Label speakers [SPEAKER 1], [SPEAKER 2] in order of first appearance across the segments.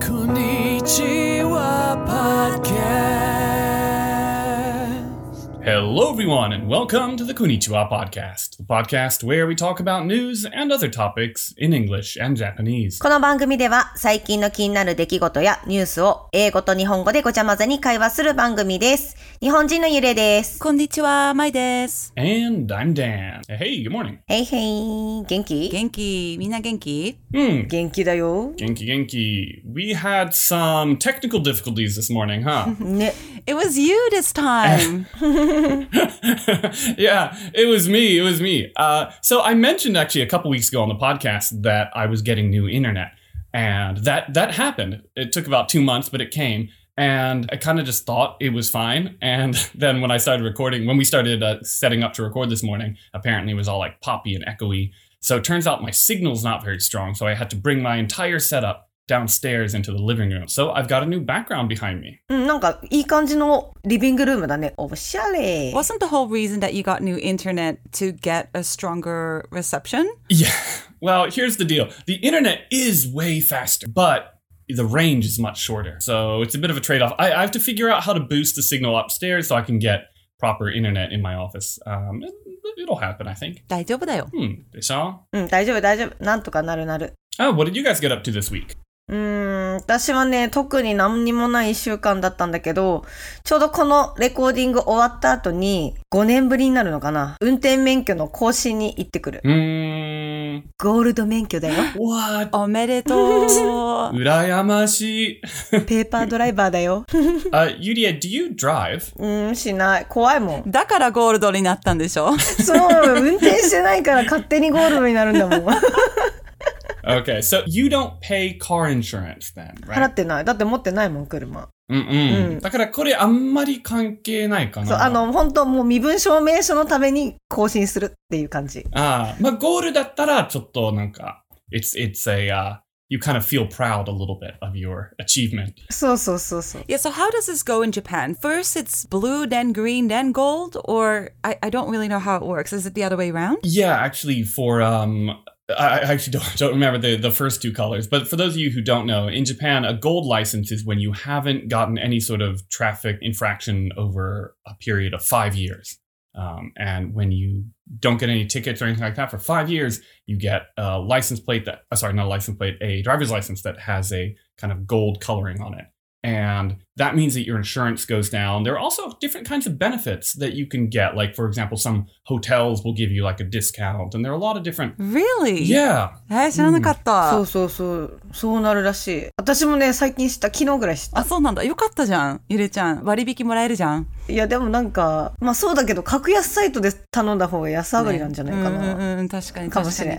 [SPEAKER 1] Konnichiwa
[SPEAKER 2] Hello, everyone, and welcome to the Konnichiwa Podcast, the podcast where we talk about news and other topics in English and Japanese.
[SPEAKER 3] この番組では最近の気になる出来事やニュースを英語と日本語でごちゃ混ぜに会話する番組です。日本人のゆれです。
[SPEAKER 4] こんにちは、まいです。
[SPEAKER 2] And I'm Dan. Hey, good morning.
[SPEAKER 3] へいへい、元気
[SPEAKER 4] 元気みんな元気
[SPEAKER 2] Hmm,
[SPEAKER 3] 元気だよ。
[SPEAKER 2] Genki Genki. We had some technical difficulties this morning, huh?
[SPEAKER 3] ね。
[SPEAKER 4] ?It was you this time!
[SPEAKER 2] yeah, it was me. It was me. Uh, so I mentioned actually a couple weeks ago on the podcast that I was getting new internet, and that that happened. It took about two months, but it came. And I kind of just thought it was fine. And then when I started recording, when we started uh, setting up to record this morning, apparently it was all like poppy and echoey. So it turns out my signal's not very strong. So I had to bring my entire setup downstairs into the living room. So I've got a new background behind me.
[SPEAKER 3] うん、なんかいい感じのリビングルームだね。おしゃれ。
[SPEAKER 4] Wasn't the whole reason that you got new internet to get a stronger reception?
[SPEAKER 2] Yeah. Well, here's the deal. The internet is way faster, but the range is much shorter. So it's a bit of a trade off. I, I have to figure out how to boost the signal upstairs so I can get proper internet in my office. Um, it, it'll happen, I think.
[SPEAKER 4] 大丈夫だよ。
[SPEAKER 2] Hmm. They saw.
[SPEAKER 3] うん、大丈夫大丈夫。なんとかなるなる。
[SPEAKER 2] Oh, what did you guys get up to this week?
[SPEAKER 3] うーん、私はね、特に何にもない一週間だったんだけど、ちょうどこのレコーディング終わった後に、5年ぶりになるのかな。運転免許の更新に行ってくる。
[SPEAKER 2] Hmm.
[SPEAKER 3] ゴールド免許だよ。
[SPEAKER 2] What?
[SPEAKER 4] おめでとう
[SPEAKER 2] Urayamashi.
[SPEAKER 3] ペーパードライバーだよ。
[SPEAKER 2] uh, Yuria, do you drive?
[SPEAKER 3] うーん、しない。怖いもん。
[SPEAKER 4] だからゴールドになったんでしょ？
[SPEAKER 3] そう、運転してないから勝手にゴールドになるんだもん。
[SPEAKER 2] Okay, so you don't pay car insurance then,
[SPEAKER 3] 払
[SPEAKER 2] right?
[SPEAKER 3] ってない。だって持ってないもん、車。
[SPEAKER 2] Mm-mm. だからこれあんまり関係ないかな。
[SPEAKER 3] そう、あの、本当もう身分証明書のために更新するっていう感じ。
[SPEAKER 2] ああ、まあ、ゴールだったら、ちょっとなんか、it's, it's a, uh, you kind of feel proud a little bit of your achievement.
[SPEAKER 3] そうそうそうそう。
[SPEAKER 4] Yeah, so how does this go in Japan? First it's blue, then green, then gold? Or I, I don't really know how it works. Is it the other way around?
[SPEAKER 2] Yeah, actually, for, um, I actually don't, don't remember the, the first two colors, but for those of you who don't know, in Japan, a gold license is when you haven't gotten any sort of traffic infraction over a period of five years. Um, and when you don't get any tickets or anything like that for five years, you get a license plate that, uh, sorry, not a license plate, a driver's license that has a kind of gold coloring on it And that means that your insurance goes down. There are also different kinds of benefits that you can get. Like, for example, some hotels will give you like a discount, and there are a lot of different.
[SPEAKER 4] Really?
[SPEAKER 2] Yeah.
[SPEAKER 4] えー知らなかった。
[SPEAKER 3] そうそうそう。そうなるらしい。私もね、最近知った。昨日ぐらい知った。
[SPEAKER 4] あ、そうなんだ。よかったじゃん。ゆれちゃん。割引もらえるじゃん。
[SPEAKER 3] いや、でもなんか、まあそうだけど、格安サイトで頼んだ方が安上がりなんじゃないか
[SPEAKER 4] うんうん
[SPEAKER 3] な。
[SPEAKER 4] うん、確かに
[SPEAKER 3] かもしれん。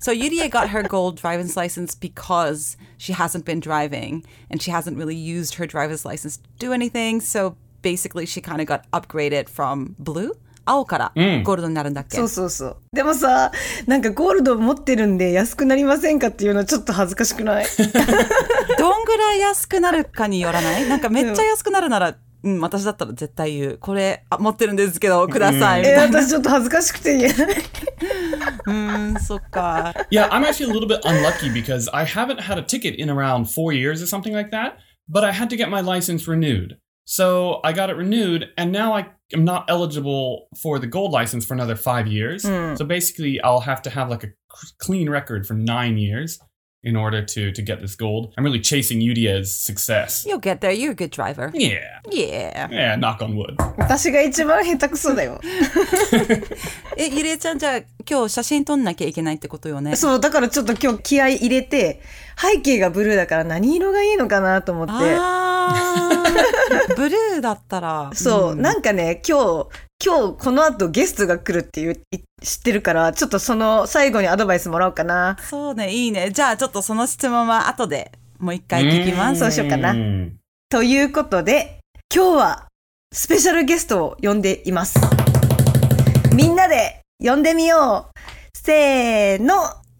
[SPEAKER 4] so Yurie got her gold driver's license because she hasn't been driving and she hasn't really used her driver's license to do anything. So basically, she kind of got upgraded from blue. 青からゴールドになるんだっけ、うん、
[SPEAKER 3] そうそうそうでもさなんかゴールド持ってるんで安くなりませんかっていうのはちょっと恥ずかしくない
[SPEAKER 4] どんぐらい安くなるかによらないなんかめっちゃ安くなるなら うん、私だったら絶対言う。これ、あ、持ってるんですけど、ください。み
[SPEAKER 3] え、
[SPEAKER 4] たいな。
[SPEAKER 3] 私ちょっと恥ずかしくて言えない。
[SPEAKER 4] うん、そっか。
[SPEAKER 2] Yeah, I'm actually a little bit unlucky because I haven't had a ticket in around four years or something like that, but I had to get my license renewed. So I got it renewed, and now I am not eligible for the gold license for another five years. So basically, I'll have to have like a c- clean record for nine years In order to to get this gold. I'm really chasing Yudia's success.
[SPEAKER 4] You'll get there. You're a good driver.
[SPEAKER 2] Yeah,
[SPEAKER 4] Yeah.
[SPEAKER 2] yeah. Knock on wood.
[SPEAKER 3] 私が一番下手くそだよ。
[SPEAKER 4] え、ゆりえちゃんじゃあ今日写真撮んなきゃいけないってことよね。
[SPEAKER 3] そう、だからちょっと今日気合い入れて、背景がブルーだから何色がいいのかなと思って。
[SPEAKER 4] あーブルーだったら。
[SPEAKER 3] そう、
[SPEAKER 4] ん
[SPEAKER 3] なんかね、今日、今日この後ゲストが来るっていう、い知ってるから、ちょっとその最後にアドバイスもらおうかな。
[SPEAKER 4] そうね、いいね。じゃあちょっとその質問は後でもう一回聞きます。
[SPEAKER 3] そうしようかな
[SPEAKER 2] Mm.
[SPEAKER 3] ということで、今日はスペシャルゲストを呼んでいます。みんなで呼んでみよう。せーの、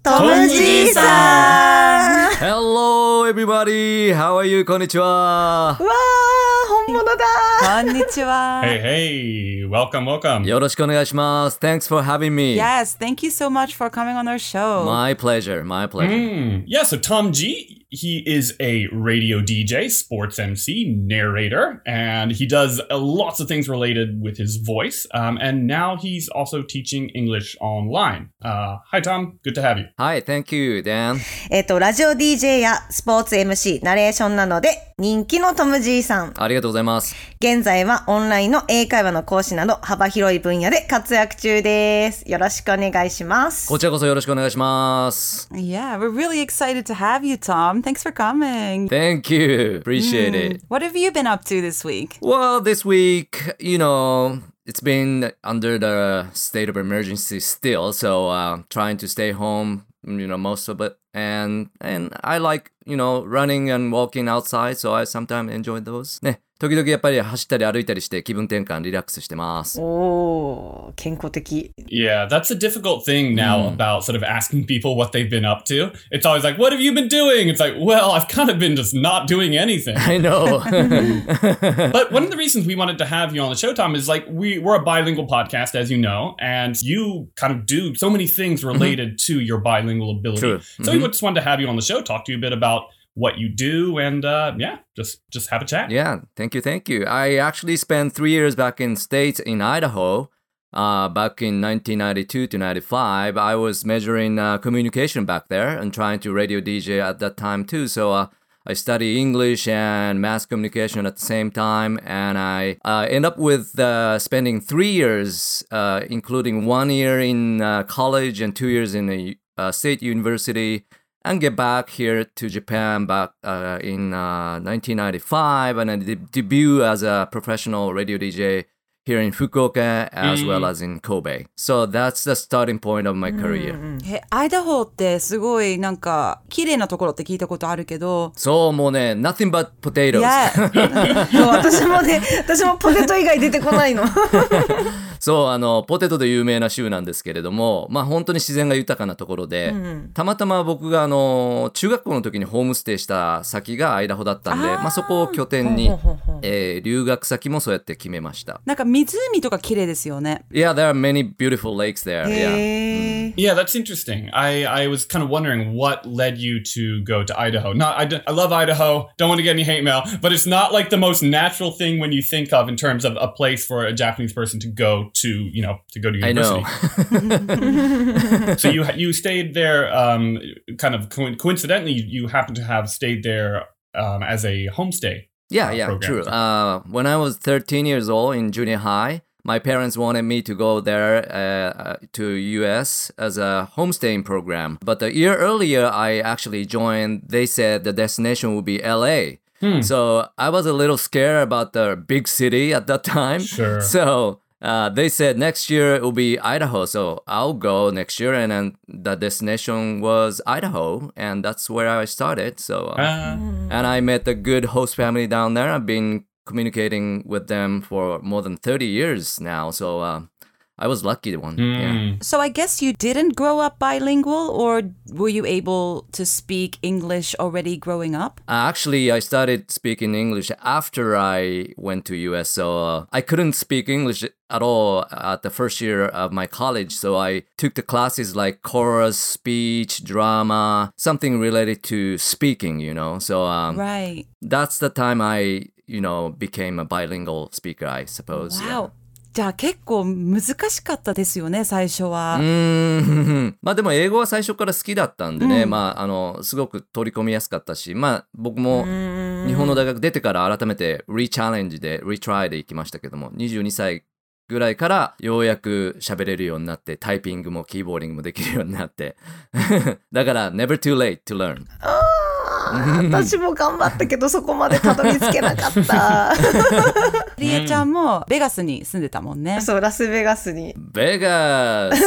[SPEAKER 3] トムじいさん
[SPEAKER 1] Hello, everybody. How are you? こんにちは。
[SPEAKER 3] うわー、本物だ
[SPEAKER 4] こんにちは。
[SPEAKER 2] Hey, hey, welcome, welcome.
[SPEAKER 1] よろしくお願いします。Thanks for having me.
[SPEAKER 4] Yes, thank you so much for coming on our show.
[SPEAKER 1] My pleasure, my pleasure.
[SPEAKER 2] Mm. Yeah, so Tom G, he is a radio DJ, sports MC, narrator, and he does uh, lots of things related with his voice. Um, and now he's also teaching English online. Uh, hi, Tom. Good to have you.
[SPEAKER 1] Hi, thank you, Dan.
[SPEAKER 3] えっと、ラジオ DJ やスポーツ MC、ナレーションなどで人気のトム・ジーさん。
[SPEAKER 1] ありがとうございます。
[SPEAKER 3] 現在はオンラインの英会話の講師など幅広い分野で活躍中です。よろしくお願いします。
[SPEAKER 1] こちらこそよろしくお願いします。
[SPEAKER 4] Yeah, we're really excited to have you, Tom. Thanks for coming.
[SPEAKER 1] Thank you. Appreciate it.
[SPEAKER 4] What have you been up to this week?
[SPEAKER 1] Well, this week, you know, it's been under the state of emergency still, so uh, trying to stay home, you know, most of it. And and I like, you know, running and walking outside, so I sometimes enjoy those. ね、時々やっぱり走ったり歩いたりして気分転換、リラックスしてます。
[SPEAKER 3] おー、健康的。
[SPEAKER 2] Yeah, that's a difficult thing now about sort of asking people what they've been up to. It's always like, what have you been doing? It's like, well, I've kind of been just not doing anything.
[SPEAKER 1] I know.
[SPEAKER 2] but one of the reasons we wanted to have you on the show, Tom, is like we, we're a bilingual podcast, as you know, and you kind of do so many things related to your bilingual ability.
[SPEAKER 1] True.
[SPEAKER 2] So we just wanted to have you on the show, talk to you a bit about what you do, and uh, yeah, just just have a chat.
[SPEAKER 1] Yeah, thank you, thank you. I actually spent three years back in states in Idaho. Uh, back in 1992 to 95, I was measuring uh, communication back there and trying to radio DJ at that time too. So uh, I study English and mass communication at the same time, and I uh, end up with uh, spending three years, uh, including one year in uh, college and two years in a uh, state university and get back here to Japan back uh, in uh, 1995 and I de- debut as a professional radio DJ here in Fukuoka as well as in Kobe. So that's the starting point of my career.
[SPEAKER 4] え、アイダホーってすごいなんか綺麗なところって聞いたことあるけど、
[SPEAKER 1] そうもうね nothing but potatoes.
[SPEAKER 4] Yeah.
[SPEAKER 3] そう私もね、私もポテト以外出てこないの。
[SPEAKER 1] そうあのポテトで有名な州なんですけれどもまあ本当に自然が豊かなところで、たまたま僕があの中学校の時にホームステイした先がアイダホだったんでまあ、そこを拠点にえー留学先もそうやって決めました。
[SPEAKER 4] なんか湖とか綺麗ですよね。
[SPEAKER 1] Yeah, there are many beautiful lakes there. Yeah.
[SPEAKER 3] へー
[SPEAKER 2] Yeah, that's interesting. I, I was kind of wondering what led you to go to Idaho. Not, I, d- I love Idaho. Don't want to get any hate mail, but it's not like the most natural thing when you think of in terms of a place for a Japanese person to go to, you know, to go to
[SPEAKER 1] I
[SPEAKER 2] university.
[SPEAKER 1] know.
[SPEAKER 2] so you you stayed there, um, kind of co- coincidentally, you happen to have stayed there um, as a homestay.
[SPEAKER 1] yeah,
[SPEAKER 2] uh,
[SPEAKER 1] yeah,
[SPEAKER 2] program.
[SPEAKER 1] true. Uh, when I was 13 years old in junior high, my parents wanted me to go there uh, uh, to US as a homestaying program. But a year earlier, I actually joined. They said the destination would be LA. So I was a little scared about the big city at that time.
[SPEAKER 2] Sure.
[SPEAKER 1] So uh, they said next year it will be Idaho. So I'll go next year, and then the destination was Idaho, and that's where I started. So. Uh,
[SPEAKER 2] Uh,
[SPEAKER 1] and I met a good host family down there. I've been communicating with them for more than 30 years now. So uh, I was lucky one. Yeah.
[SPEAKER 2] mm.
[SPEAKER 4] So I guess you didn't grow up bilingual or were you able to speak English already growing up?
[SPEAKER 1] Uh, actually, I started speaking English after I went to US. So uh, I couldn't speak English at all at the first year of my college. So I took the classes like chorus, speech, drama, something related to speaking, you know. So um,
[SPEAKER 4] Right.
[SPEAKER 1] that's the time I, you know, became a bilingual speaker, I suppose. yeah.
[SPEAKER 4] じゃあ結構難しかったですよね、最初は。
[SPEAKER 1] うーん。まあでも英語は最初から好きだったんでね、まああのすごく取り込みやすかったしまあ僕も日本の大学出てから改めてリチャレンジでリトライで行きましたけども22歳ぐらいからようやく喋れるようになってタイピングもキーボーディングもできるようになって。だから never too late to learn
[SPEAKER 3] 私も頑張ったけどそこまでたどり着けなかった。
[SPEAKER 4] りえちゃんもベガスに住んでたもんね。
[SPEAKER 3] そう、ラスベガスに。
[SPEAKER 1] ベガス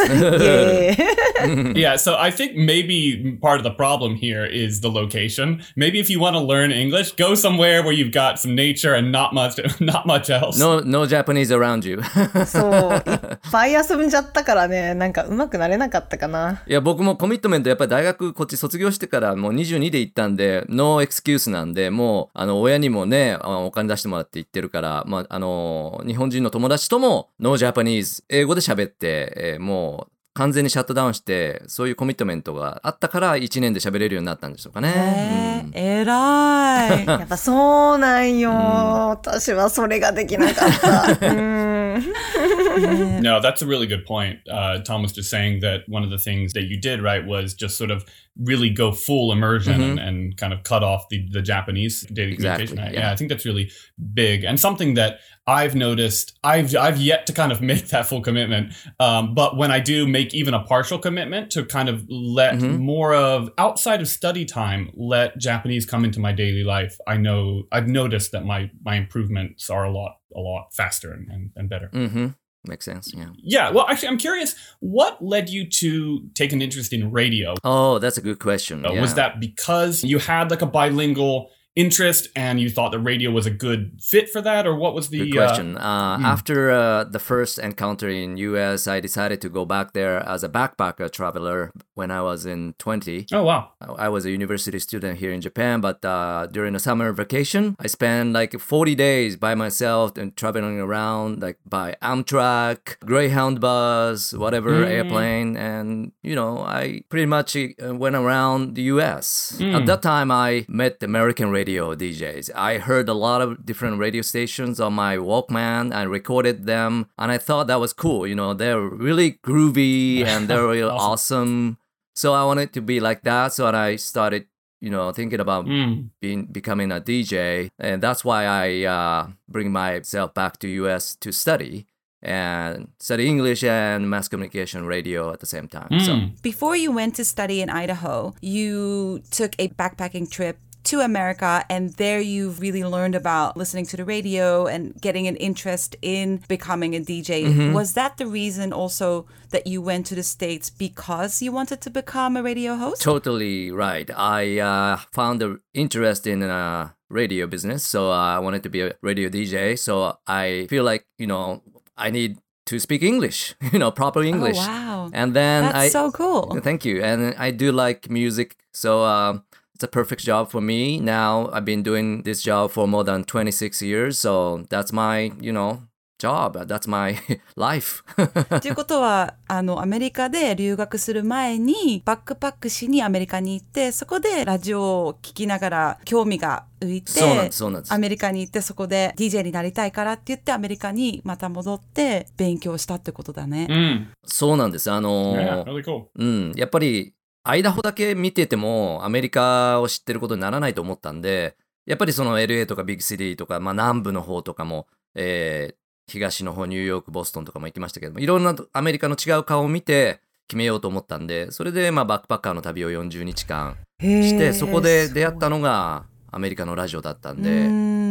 [SPEAKER 2] yeah, so I think maybe part of the problem here is the location. Maybe if you want to learn English, go somewhere where you've got some nature and not much not much else.
[SPEAKER 1] no, no Japanese around you
[SPEAKER 3] そう、いっぱい遊んじゃったからね、なんか上手くなれなかったかな。
[SPEAKER 1] いや僕もコミットメントやっぱり大学こっち卒業してからもう22で行ったんでノーエクスキュースなんでもうあの親にもねあお金出してもらって行ってるから、まあ、あの日本人の友達ともノージャパニーズ英語で喋って、えーもう完全にシャットダウンして、そういうコミットメントがあったから1年で喋れるようになったんでしょうかね。
[SPEAKER 4] えー、偉い。
[SPEAKER 3] やっぱそうなんよ。私はそれができなかった。うん。
[SPEAKER 2] No, that's a really good point. Uh, Tom was just saying that one of the things that you did, right, was just sort of really go full immersion mm-hmm. and, and, kind of cut off the, the Japanese daily
[SPEAKER 1] exactly,
[SPEAKER 2] communication.
[SPEAKER 1] Yeah.
[SPEAKER 2] yeah, I think that's really big and something that I've noticed. I've I've yet to kind of make that full commitment, um, but when I do make even a partial commitment to kind of let
[SPEAKER 1] mm-hmm.
[SPEAKER 2] more of outside of study time, let Japanese come into my daily life. I know I've noticed that my my improvements are a lot a lot faster and, and, and better.
[SPEAKER 1] Mm-hmm. Makes sense, yeah.
[SPEAKER 2] Yeah, well, actually, I'm curious. What led you to take an interest in radio?
[SPEAKER 1] Oh, that's a good question.
[SPEAKER 2] Uh,
[SPEAKER 1] yeah.
[SPEAKER 2] Was that because you had like a bilingual interest and you thought the radio was a good fit for that, or what was the
[SPEAKER 1] Good question. Uh,
[SPEAKER 2] hmm.
[SPEAKER 1] After uh, the first encounter in US, I decided to go back there as a backpacker traveler when I was in 20.
[SPEAKER 2] Uh, oh wow,
[SPEAKER 1] I was a university student here in Japan, but uh, during the summer vacation, I spent like 40 days by myself and traveling around like by Amtrak, Greyhound bus, whatever
[SPEAKER 2] Mm.
[SPEAKER 1] airplane, and you know I pretty much uh, went around the U.S.
[SPEAKER 2] Mm.
[SPEAKER 1] At that time, I met the American radio DJs. I heard a lot of different radio stations on my Walkman. I recorded them, and I thought that was cool. You know, they're really groovy and they're really awesome. So I wanted to be like that. So I started, you know, thinking about
[SPEAKER 2] Mm.
[SPEAKER 1] being becoming a DJ, and that's why I uh, bring myself back to US to study and study English and mass communication radio at the same time. So
[SPEAKER 2] Mm.
[SPEAKER 4] Before you went to study in Idaho, you took a backpacking trip to America, and there you've really learned about listening to the radio and getting an interest in becoming a DJ. Was that the reason also that you went to the States because you wanted to become a radio host?
[SPEAKER 1] totally right. I uh, found the interest in uh, radio business, so uh, I wanted to be a radio DJ. So I feel like you know I need to speak English, you know, proper English.
[SPEAKER 4] Oh, wow.
[SPEAKER 1] And then
[SPEAKER 4] That's
[SPEAKER 1] I
[SPEAKER 4] so cool.
[SPEAKER 1] Thank you. And I do like music, so um, it's a perfect job for me. Now I've been doing this job for more than 26 years, so that's my, you know, job. That's my life.
[SPEAKER 4] ということはあのアメリカで留学する前にバックパックしにアメリカに行ってそこでラジオを聞きながら興味が浮いて
[SPEAKER 1] そうなんですそうなんです
[SPEAKER 4] アメリカに行ってそこで DJ になりたいからって言ってアメリカにまた戻って勉強したってことだね。
[SPEAKER 2] Mm.
[SPEAKER 1] そうなんです。あ
[SPEAKER 2] Yeah,
[SPEAKER 1] の、
[SPEAKER 2] really cool.
[SPEAKER 1] うん、やっぱり、アイダホだけ見てても、アメリカを知ってることにならないと思ったんで、やっぱりその LA とかビッグシティとか、まあ南部の方とかも、えー東の方、ニューヨーク、ボストンとかも行きましたけども、いろんなアメリカの違う顔を見て決めようと思ったんで、それでまあバックパッカーの旅を40日間して、そこで出会ったのがアメリカのラジオだったんで、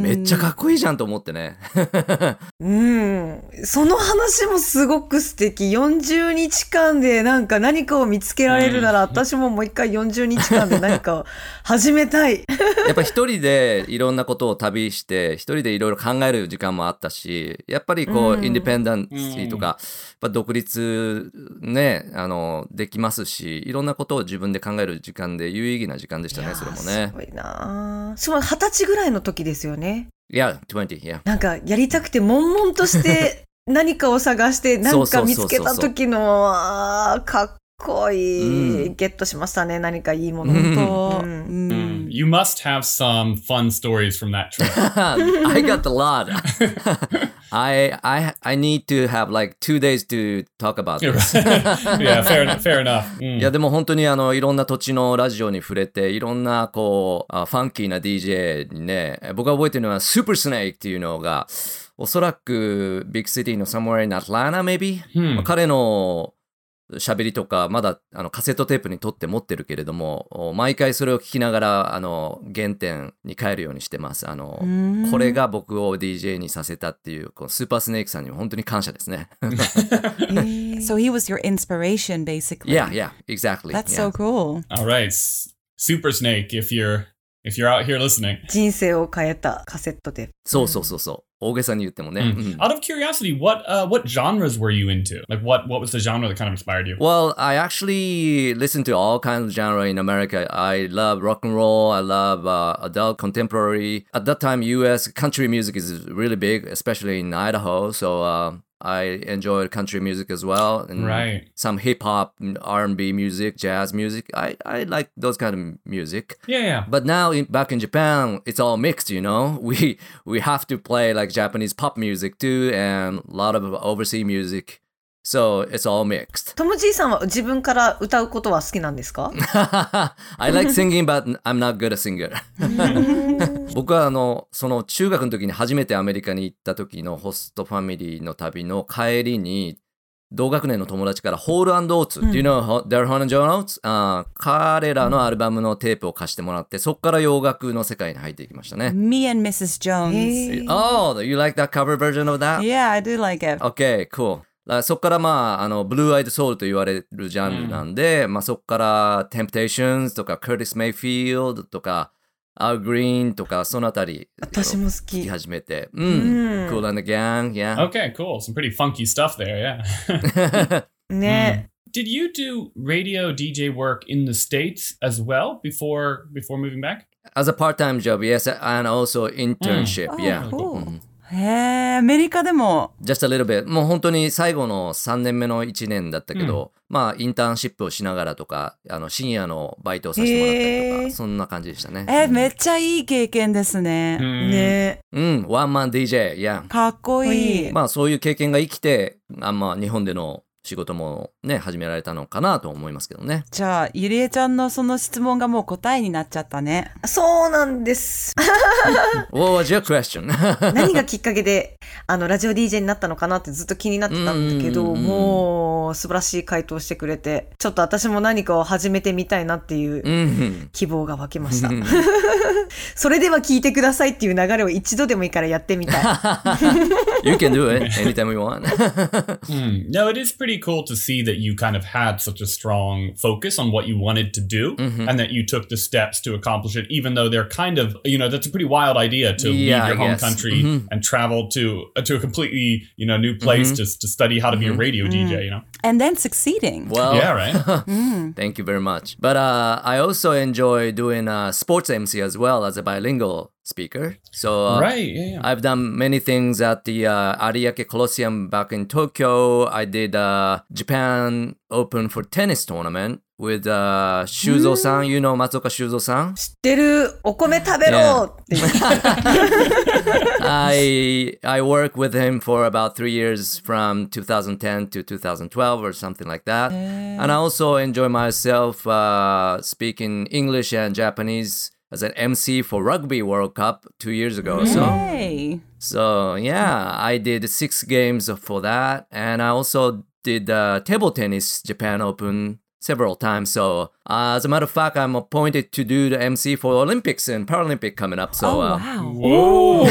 [SPEAKER 1] めっちゃかっこいいじゃんと思ってね。
[SPEAKER 3] うん。その話もすごく素敵。40日間でなんか何かを見つけられるなら、私ももう一回40日間で何かを始めたい。
[SPEAKER 1] やっぱ一人でいろんなことを旅して、一人でいろいろ考える時間もあったし、やっぱりこう、
[SPEAKER 3] うん
[SPEAKER 1] インディペンダンシーとか、やっぱ独立ね、あの、できますし、いろんなことを自分で考える時間で有意義な時間でしたね、それも
[SPEAKER 3] す
[SPEAKER 1] ね。
[SPEAKER 3] ごいな二十歳ぐらいの時ですよね。
[SPEAKER 1] いや、20、いや。
[SPEAKER 3] なんかやりたくて悶々として 何かを探して何か見つけた時のあーかっこいい、
[SPEAKER 1] うん。
[SPEAKER 3] ゲットしましたね何かいいもの、
[SPEAKER 1] うん。
[SPEAKER 4] 本当、
[SPEAKER 3] うん。
[SPEAKER 4] うん。
[SPEAKER 2] Mm. You must have some fun stories from that trip.
[SPEAKER 1] I got a lot. I, I, I need to have like two days to talk about this.
[SPEAKER 2] yeah, fair enough. Fair enough. Mm.
[SPEAKER 1] いやでも本当にあのいろんな土地のラジオに触れていろんなこうあファンキーな DJ にね僕が覚えてるのは Super Snake っていうのがおそらくビッグシティの somewhere in Atlanta maybe、
[SPEAKER 2] Hmm.
[SPEAKER 1] まあ彼の喋りとかまだあのカセットテープに撮って持ってるけれどもお毎回それを聞きながらあの原点に帰るようにしてますあの
[SPEAKER 4] うん
[SPEAKER 1] これが僕を DJ にさせたっていうこのスーパースネークさんにも本当に感謝ですね
[SPEAKER 4] So he was your inspiration basically.
[SPEAKER 1] Yeah yeah exactly
[SPEAKER 4] That's
[SPEAKER 1] yeah.
[SPEAKER 4] so cool.
[SPEAKER 2] All right, Super Snake. If you're if you're out here listening,
[SPEAKER 3] 人生を変えたカセットで
[SPEAKER 1] そうそうそうそう大げさに言ってもね、
[SPEAKER 2] Mm.
[SPEAKER 1] うん
[SPEAKER 2] out of curiosity, what uh, what genres were you into? Like what what was the genre that kind of inspired you?
[SPEAKER 1] Well, I actually listen to all kinds of genre in America. I love rock and roll. I love uh, adult contemporary. At that time, U.S. country music is really big, especially in Idaho. So uh, I enjoy country music as well, and
[SPEAKER 2] Right.
[SPEAKER 1] some hip hop, R and B music, jazz music. I I like those kind of music.
[SPEAKER 2] Yeah, yeah.
[SPEAKER 1] But now in, back in Japan, it's all mixed. You know, we we have to play like Japanese pop music too, and a lot of overseas music. So it's all mixed.
[SPEAKER 3] トムじいさんは自分から歌うことは好きなんですか
[SPEAKER 1] I like singing, but I'm not good at singer. 僕はあのその中学の時に初めてアメリカに行った時のホストファミリーの旅の帰りに同学年の友達からホールオーツ、Do you know Daryl Hall and John Oates? 彼らのアルバムのテープを貸してもらってそこから洋楽の世界に入っていきましたね。
[SPEAKER 4] Me and Mrs. Jones.
[SPEAKER 1] Oh, you like that cover version of that?
[SPEAKER 4] Yeah, I do like it.
[SPEAKER 1] Okay, cool. そこからまあ、あの、ブルーアイドソウルと言われるジャンルなんで、まあそこから Temptations とか Curtis Mayfield とかアグリーンとかそのあたり
[SPEAKER 3] 私も好き
[SPEAKER 1] 聞き始めて。うん。Kool and the Gang, yeah.
[SPEAKER 2] Okay, cool. Some pretty funky stuff there, yeah.
[SPEAKER 3] ね。
[SPEAKER 2] Did you do radio DJ work in the States as well before before moving back?
[SPEAKER 1] As a part-time job, yes, and also internship,
[SPEAKER 4] oh,
[SPEAKER 1] yeah.
[SPEAKER 4] Cool. Mm-hmm.
[SPEAKER 1] うん
[SPEAKER 4] へえ、アメリカでも。
[SPEAKER 1] Just a little bit. もう本当に最後の3年目の1年だったけど、まあインターンシップをしながらとか、あの深夜のバイトをさせてもらったりとか、そんな感じでしたね。
[SPEAKER 4] え、めっちゃいい経験ですね。
[SPEAKER 2] Hmm.
[SPEAKER 3] ね。
[SPEAKER 1] うん、ワンマン DJ、yeah。
[SPEAKER 4] かっこいい。
[SPEAKER 1] まあそういう経験が生きて、あまあ日本での仕事もね、始められたのかなと思いますけどね。
[SPEAKER 4] じゃあ、ゆりえちゃんのその質問がもう答えになっちゃったね。
[SPEAKER 3] そうなんです。
[SPEAKER 1] What was your question?
[SPEAKER 3] 何がきっかけで、あの、ラジオ DJ になったのかなってずっと気になってたんだけど、もう、素晴らしい回答してくれて、ちょっと私も何かを始めてみたいなっていう
[SPEAKER 1] うん。
[SPEAKER 3] 希望が湧きました。それでは聞いてくださいっていう流れを一度でもいいからやってみたい。
[SPEAKER 1] You can do it anytime you want.
[SPEAKER 2] Hmm. No, it is pretty cool to see that you kind of had such a strong focus on what you wanted to do and that you took the steps to accomplish it, even though they're kind of, you know, that's a pretty wild idea to
[SPEAKER 1] Yeah,
[SPEAKER 2] leave your
[SPEAKER 1] I
[SPEAKER 2] home
[SPEAKER 1] guess.
[SPEAKER 2] country
[SPEAKER 1] Mhm.
[SPEAKER 2] and travel to uh, to a completely, you know, new place just to study how to be a radio DJ, you know?
[SPEAKER 4] And then succeeding.
[SPEAKER 1] Well,
[SPEAKER 2] Yeah, right.
[SPEAKER 1] Thank you very much. But uh, I also enjoy doing uh, sports MC as well as a bilingual speaker. So uh,
[SPEAKER 2] right. Yeah, yeah.
[SPEAKER 1] I've done many things at the uh, Ariake Colosseum back in Tokyo. I did uh, Japan Open for tennis tournament with uh, Shuzo-san. You know Matsuoka Shuzo-san?
[SPEAKER 3] 知ってる、お米食べろっていう。
[SPEAKER 1] I I worked with him for about three years from 2010 to 2012 or something like that. And I also enjoy myself uh, speaking English and Japanese as an MC for Rugby World Cup two years ago. So
[SPEAKER 4] Hey.
[SPEAKER 1] so yeah, I did six games for that, and I also did uh, table tennis Japan Open several times. So uh, as a matter of fact, I'm appointed to do the MC for Olympics and Paralympic coming up. So
[SPEAKER 4] Oh,
[SPEAKER 1] uh,
[SPEAKER 4] wow.
[SPEAKER 2] Whoa.
[SPEAKER 4] へ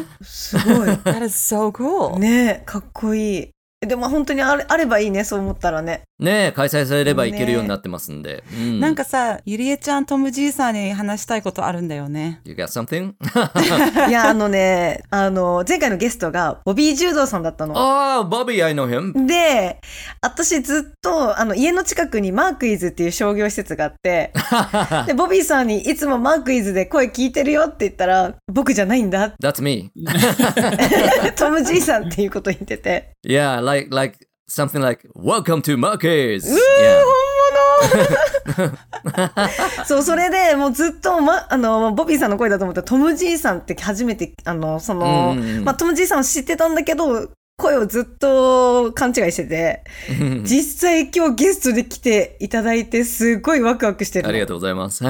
[SPEAKER 4] ー
[SPEAKER 3] すごい。
[SPEAKER 4] That is so cool.
[SPEAKER 3] ねえ、かっこいい。でも本当にあれあればいいね、そう思ったらね。
[SPEAKER 1] ねえ開催されればいけるようになってますんで。うん
[SPEAKER 4] なんかさ、ゆりえちゃん、トムじいさんに話したいことあるんだよね。
[SPEAKER 1] You got something?
[SPEAKER 3] いや、あのね、あの、前回のゲストが、ボビー・ジュードーさんだったの。
[SPEAKER 1] oh, Bobby, I know him.
[SPEAKER 3] で、私ずっと、あの、家の近くにマークイズっていう商業施設があって、で、ボビーさんにいつもマークイズで声聞いてるよって言ったら、僕じゃないんだ。
[SPEAKER 1] That's me.
[SPEAKER 3] トムじいさんっていうこと言ってて。
[SPEAKER 1] Yeah, like like something like Welcome to Marcus.
[SPEAKER 3] うー
[SPEAKER 1] Yeah.
[SPEAKER 3] そう、それでもうずっと、ま、あの、ボビーさんの声だと思ったら、トムじいさんって初めて、あの、その、
[SPEAKER 1] うんうんうん
[SPEAKER 3] まあ、トムじいさんを知ってたんだけど、声をずっと勘違いしてて、実際今日ゲストで来ていただいて、すごいワクワクしてるの。
[SPEAKER 1] ありがとうございます。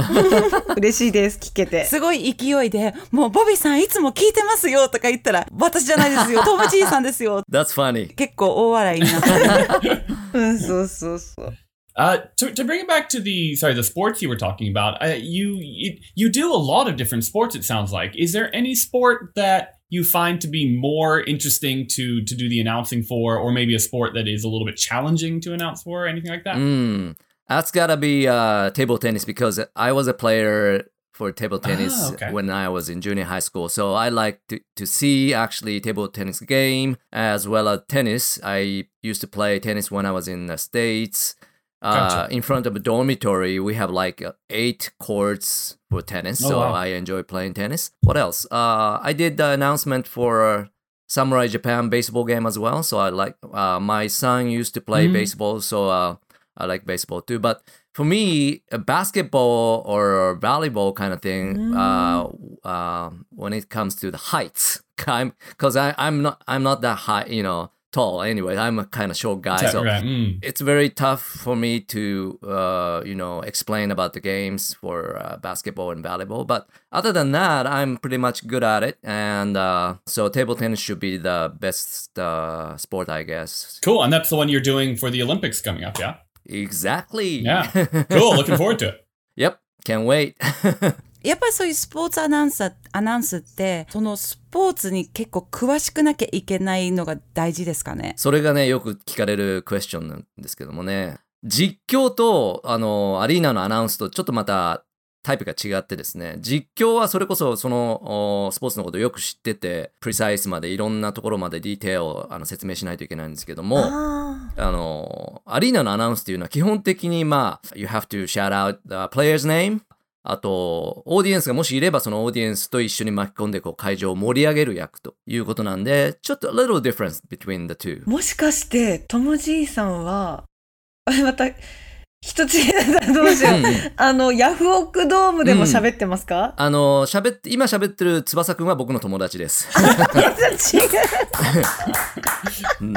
[SPEAKER 3] 嬉しいです、聞けて。
[SPEAKER 4] すごい勢いで、もうボビーさんいつも聞いてますよとか言ったら、私じゃないですよ、トムじいさんですよ。
[SPEAKER 1] That's funny.
[SPEAKER 4] 結構大笑いになってる。
[SPEAKER 3] うん、そうそうそう。
[SPEAKER 2] Uh, to, to bring it back to the sorry the sports you were talking about, uh, you, you you do a lot of different sports. It sounds like. Is there any sport that you find to be more interesting to to do the announcing for, or maybe a sport that is a little bit challenging to announce for, or anything like that?
[SPEAKER 1] Mm, that's gotta be uh, table tennis because I was a player for table tennis
[SPEAKER 2] Ah, okay.
[SPEAKER 1] when I was in junior high school. So I like to, to see actually table tennis game as well as tennis. I used to play tennis when I was in the States. Uh,
[SPEAKER 2] Gotcha.
[SPEAKER 1] In front of a dormitory, we have like uh, eight courts for tennis.
[SPEAKER 2] Oh,
[SPEAKER 1] so
[SPEAKER 2] wow.
[SPEAKER 1] I enjoy playing tennis. What else? Uh, I did the announcement for Samurai Japan baseball game as well. So I like. Uh, my son used to play
[SPEAKER 2] Mm.
[SPEAKER 1] baseball, so uh, I like baseball too. But for me, a basketball or volleyball kind of thing, uh, uh, when it comes to the heights, because I I'm not I'm not that high, you know, tall. Anyway, I'm a kind of short guy, so
[SPEAKER 2] right. mm.
[SPEAKER 1] it's very tough for me to uh, you know explain about the games for uh, basketball and volleyball but other than that i'm pretty much good at it and uh, so table tennis should be the best uh, sport i guess
[SPEAKER 2] Cool. And that's the one you're doing for the Olympics coming up, yeah?
[SPEAKER 1] exactly
[SPEAKER 2] Yeah. Cool. Looking forward to it.
[SPEAKER 1] yep can't wait
[SPEAKER 4] やっぱりそういうスポーツアナウンサー、アナウンスって、そのスポーツに結構詳しくなきゃいけないのが大事ですかね？
[SPEAKER 1] それがねよく聞かれるクエスチョンなんですけどもね。実況とあのアリーナのアナウンスとちょっとまたタイプが違ってですね。実況はそれこそそのおスポーツのことをよく知っててプリサイスまでいろんなところまでディテールをあの説明しないといけないんですけども
[SPEAKER 3] あ
[SPEAKER 1] あのアリーナのアナウンスっていうのは基本的にまあ You have to shout out the player's name あと、オーディエンスがもしいれば、そのオーディエンスと一緒に巻き込んで、こう、会場を盛り上げる役ということなんで、ちょっと a little difference between the two
[SPEAKER 3] ー。もしかして、トムじいさんは、あれまた、一つどうしよう。あの、ヤフオクドームでも喋ってますか、
[SPEAKER 1] あの、喋って、今喋ってる翼くんは僕の友達です。
[SPEAKER 3] う
[SPEAKER 1] ん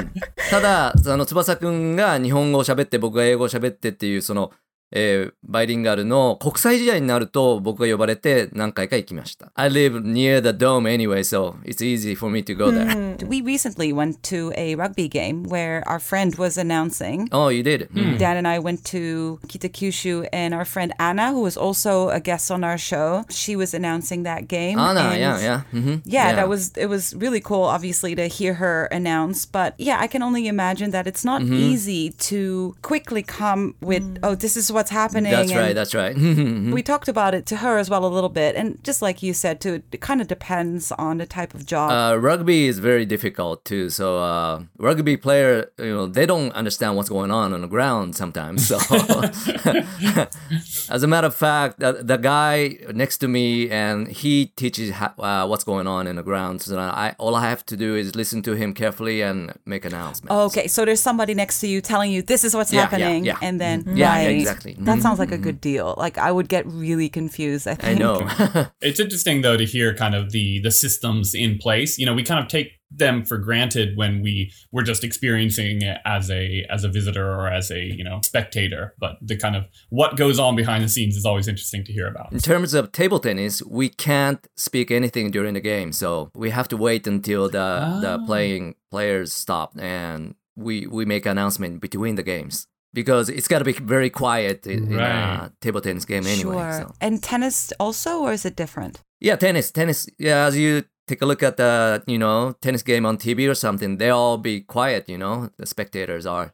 [SPEAKER 1] ただ、あの、翼くんが日本語を喋って、僕が英語を喋ってっていう、その、えーバイリンガルの国際試合になると僕が呼ばれて何回か行きました。I live near the dome anyway, so it's easy for me to go there.
[SPEAKER 4] We recently went to a rugby game where our friend was announcing.
[SPEAKER 1] Oh, you did?
[SPEAKER 4] Dan and I went to Kitakyushu, and our friend Anna, who was also a guest on our show, she was announcing that game.
[SPEAKER 1] Anna,
[SPEAKER 4] and
[SPEAKER 1] yeah, yeah. mhm.
[SPEAKER 4] Yeah, that was it was really cool obviously to hear her announce, but yeah, I can only imagine that it's not
[SPEAKER 1] Mm-hmm.
[SPEAKER 4] easy to quickly come with oh this is what's happening.
[SPEAKER 1] That's
[SPEAKER 4] and
[SPEAKER 1] right, that's right.
[SPEAKER 4] we talked about it to her as well a little bit, and just like you said, too, it kind of depends on the type of job.
[SPEAKER 1] uh, rugby is very difficult too. So uh, rugby player, you know, they don't understand what's going on on the ground sometimes. So as a matter of fact, the, the guy next to me and he teaches ha- uh, what's going on in the ground. So I all I have to do is listen to him carefully and make announcements.
[SPEAKER 4] okay, so there's somebody next to you telling you this is what's
[SPEAKER 1] Yeah, yeah,
[SPEAKER 4] happening,
[SPEAKER 1] yeah.
[SPEAKER 4] and then
[SPEAKER 1] Mhm. Yeah, yeah,
[SPEAKER 4] right.
[SPEAKER 1] exactly. Mm-hmm.
[SPEAKER 4] That sounds like a good deal. Like I would get really confused. I
[SPEAKER 1] I
[SPEAKER 4] think.
[SPEAKER 1] know.
[SPEAKER 2] It's interesting though to hear kind of the the systems in place. You know, we kind of take them for granted when we were just experiencing it as a as a visitor or as a you know spectator. But the kind of what goes on behind the scenes is always interesting to hear about.
[SPEAKER 1] In terms of table tennis, we can't speak anything during the game, so we have to wait until the the
[SPEAKER 2] Ah.
[SPEAKER 1] playing players stop and we we make announcement between the games because it's got to be very quiet in, in a
[SPEAKER 2] Right.
[SPEAKER 1] table tennis game anyway.
[SPEAKER 4] Sure.
[SPEAKER 1] So.
[SPEAKER 4] And tennis also, or is it different?
[SPEAKER 1] Yeah, tennis, tennis. Yeah, as you take a look at the you know tennis game on TV or something, they all be quiet. You know, the spectators are.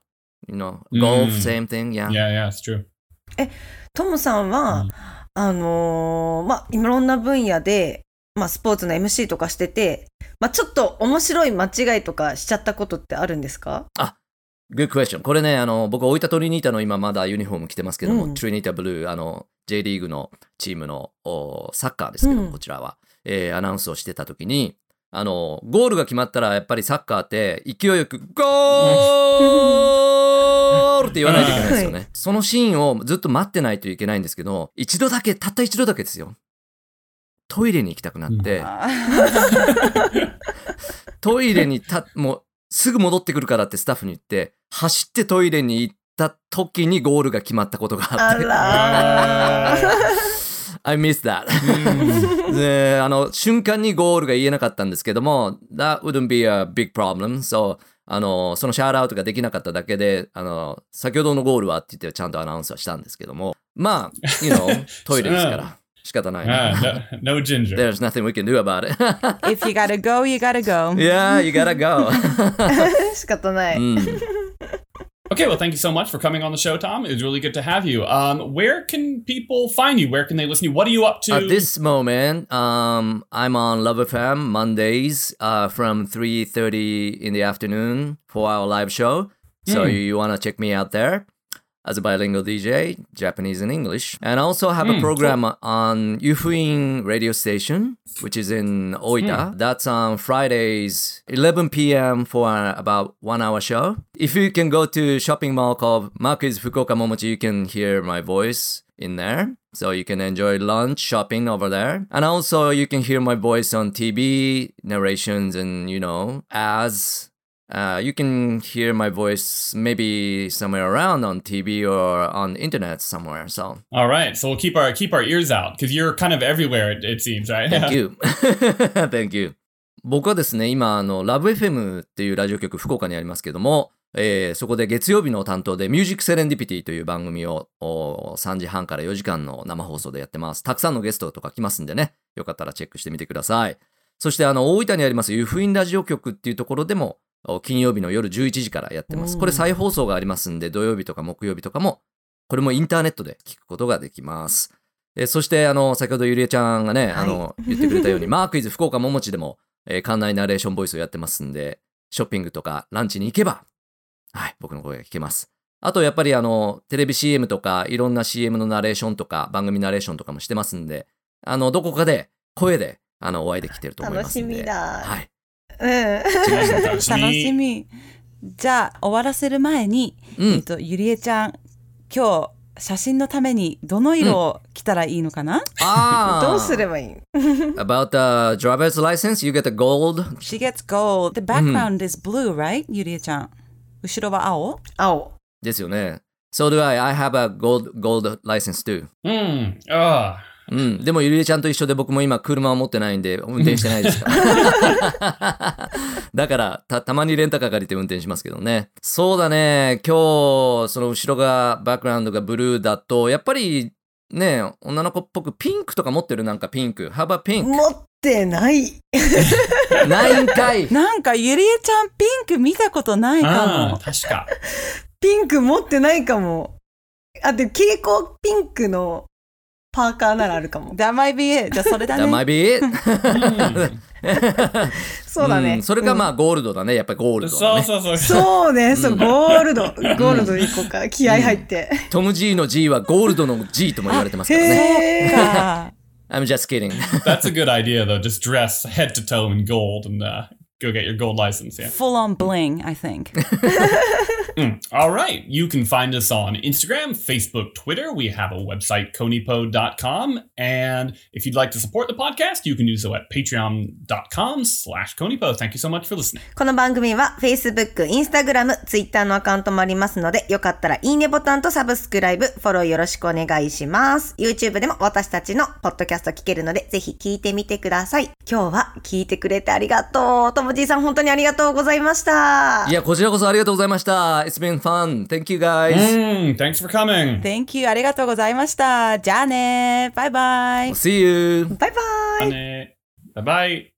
[SPEAKER 1] You know, golf,
[SPEAKER 2] Mm.
[SPEAKER 1] same thing. Yeah.
[SPEAKER 2] Yeah, yeah, it's true.
[SPEAKER 3] トムさんは、
[SPEAKER 2] うん
[SPEAKER 3] あのーまあ、いろんな分野で、まあ、スポーツの MC とかしてて、まあ、ちょっと面白い間違いとかしちゃったことってあるんですか
[SPEAKER 1] Good question. これね、あの、僕、大分トリニータの今まだユニフォーム着てますけども、
[SPEAKER 3] うん
[SPEAKER 1] トリニータブルー、あの、J リーグのチームのおサッカーですけども、
[SPEAKER 3] うん
[SPEAKER 1] こちらは、えーアナウンスをしてた時に、あの、ゴールが決まったら、やっぱりサッカーって、勢いよく、ゴールって 言わないといけないですよね。そのシーンをずっと待ってないといけないんですけど、一度だけ、たった一度だけですよ。トイレに行きたくなって、トイレにた、もうすぐ戻ってくるからってスタッフに言って、走ってトイレに行った時にゴールが決まったことがあ
[SPEAKER 3] あ
[SPEAKER 1] って。I missed that. で、あの、瞬間にゴールが言えなかったんですけども、that wouldn't be a big problem. So, あの、そのシャーアウトができなかっただけで、あの、先ほどのゴールはって言ってちゃんとアナウンスはしたんですけども、まあ、you know, トイレですから、She's got the nine.
[SPEAKER 2] Uh, no, no, ginger.
[SPEAKER 1] There's nothing we can do about it.
[SPEAKER 4] if you gotta go, you gotta go.
[SPEAKER 1] Yeah, you gotta go.
[SPEAKER 3] She's got the
[SPEAKER 1] nine. Mm.
[SPEAKER 2] Okay, well, thank you so much for coming on the show, Tom. It was really good to have you. Um, where can people find you? Where can they listen to you? What are you up to?
[SPEAKER 1] At this moment, um, I'm on Love FM Mondays uh, from 3.30 in the afternoon for our live show. So
[SPEAKER 2] mm.
[SPEAKER 1] you, you want to check me out there as a bilingual DJ, Japanese and English. And I also have a hmm, program on Yufuin radio station, which is in Oita. Hmm. That's on Fridays, 11 p.m. for about one hour show. If you can go to shopping mall called MARK IS Fukuoka Momochi, you can hear my voice in there. So you can enjoy lunch shopping over there. And also you can hear my voice on TV narrations and, you know, ads uh, you can hear my voice maybe somewhere around on TV or on internet somewhere. So
[SPEAKER 2] All right, so we'll keep our keep our ears out because you're kind of everywhere. It, it seems, right?
[SPEAKER 1] thank you. thank you. 僕はですね、今、あの、ラブ FM っていうラジオ局、福岡にありますけども、えーそこで月曜日の担当で、ミュージックセレンディピティという番組をお3時半から4時間の生放送でやってます。たくさんのゲストとか来ますんでね、よかったらチェックしてみてください。そして、あの、大分にあります、湯布院ラジオ局っていうところでも、お金曜日の夜11時からやってます。これ再放送がありますんで、土曜日とか木曜日とかも、これもインターネットで聞くことができます。えーそして、あの、先ほどゆりえちゃんがね、あの、言ってくれたように、マークイズ福岡ももちでも、えー館内ナレーションボイスをやってますんで、ショッピングとかランチに行けば、はい、僕の声が聞けます。あと、やっぱりあの、テレビ CM とか、いろんな CM のナレーションとか、番組ナレーションとかもしてますんで、あの、どこかで、声で、あの、お会いできてると思いますんで。
[SPEAKER 3] 楽しみだ
[SPEAKER 1] はい。
[SPEAKER 3] うん。
[SPEAKER 2] 楽し
[SPEAKER 4] 楽しみ。じゃあ終わらせる前に、
[SPEAKER 1] うん
[SPEAKER 4] えっとゆりえちゃん今日写真のためにどの色を着たらいいのかな、
[SPEAKER 1] あー
[SPEAKER 3] どうすればいい
[SPEAKER 1] About the driver's license, you get the gold.
[SPEAKER 4] She gets gold. The background is blue, right? ゆりえちゃん。後ろは青
[SPEAKER 3] 青。
[SPEAKER 1] ですよね。So do I. I have a gold, gold license too.
[SPEAKER 2] Hmm. Ah.
[SPEAKER 1] うん。でも、ゆりえちゃんと一緒で僕も今車を持ってないんで、運転してないですから。だから、た、たまにレンタカー借りて運転しますけどね。そうだね。今日、その後ろが、バックグラウンドがブルーだと、やっぱり、ね、女の子っぽくピンクとか持ってる？なんかピンク。How about pink?
[SPEAKER 3] 持ってない。
[SPEAKER 1] ないんかい。
[SPEAKER 4] なんかゆりえちゃんピンク見たことないか
[SPEAKER 2] Ah,
[SPEAKER 4] も。
[SPEAKER 2] 確か。
[SPEAKER 3] ピンク持ってないかも。あ、で、蛍光ピンクのパーカーならあるかも。
[SPEAKER 4] That might be it. じゃあそれだ
[SPEAKER 1] That
[SPEAKER 4] ね。
[SPEAKER 1] might be it.
[SPEAKER 3] そうだね。
[SPEAKER 1] んそれがまあ、ゴールドだね。やっぱりゴールドだね。
[SPEAKER 2] そうそうそう。
[SPEAKER 3] そうね、そう、ゴールド。ゴールドでいこうか。気合入って。
[SPEAKER 1] トム G の G はゴールドの G とも言われてますからね。
[SPEAKER 3] へー。
[SPEAKER 4] か
[SPEAKER 1] I'm just kidding.
[SPEAKER 2] That's a good idea, though. Just dress head to toe in gold and uh, go get your gold license. Yeah.
[SPEAKER 4] Full on bling, I think.
[SPEAKER 2] Mm. All right. You can find us on Instagram, Facebook, Twitter. We have a website, conipo.com. And if you'd like to support the podcast, you can do so at patreon.com slash conipo. Thank you so much for listening.
[SPEAKER 3] この番組は Facebook、Instagram、Twitter のアカウントもありますので、よかったらいいねボタンとサブスクライブ、フォローよろしくお願いします。YouTube でも私たちのポッドキャスト聞けるので、ぜひ聞いてみてください。今日は聞いてくれてありがとう。ともじいさん本当にありがとうございました。
[SPEAKER 1] いや、こちらこそありがとうございました。It's been fun. Thank you guys.
[SPEAKER 2] Mm, thanks for coming.
[SPEAKER 4] Thank you. ありがとうございました。じゃあね。バイバイ。
[SPEAKER 1] See you.
[SPEAKER 3] バイバイ。
[SPEAKER 2] Bye bye.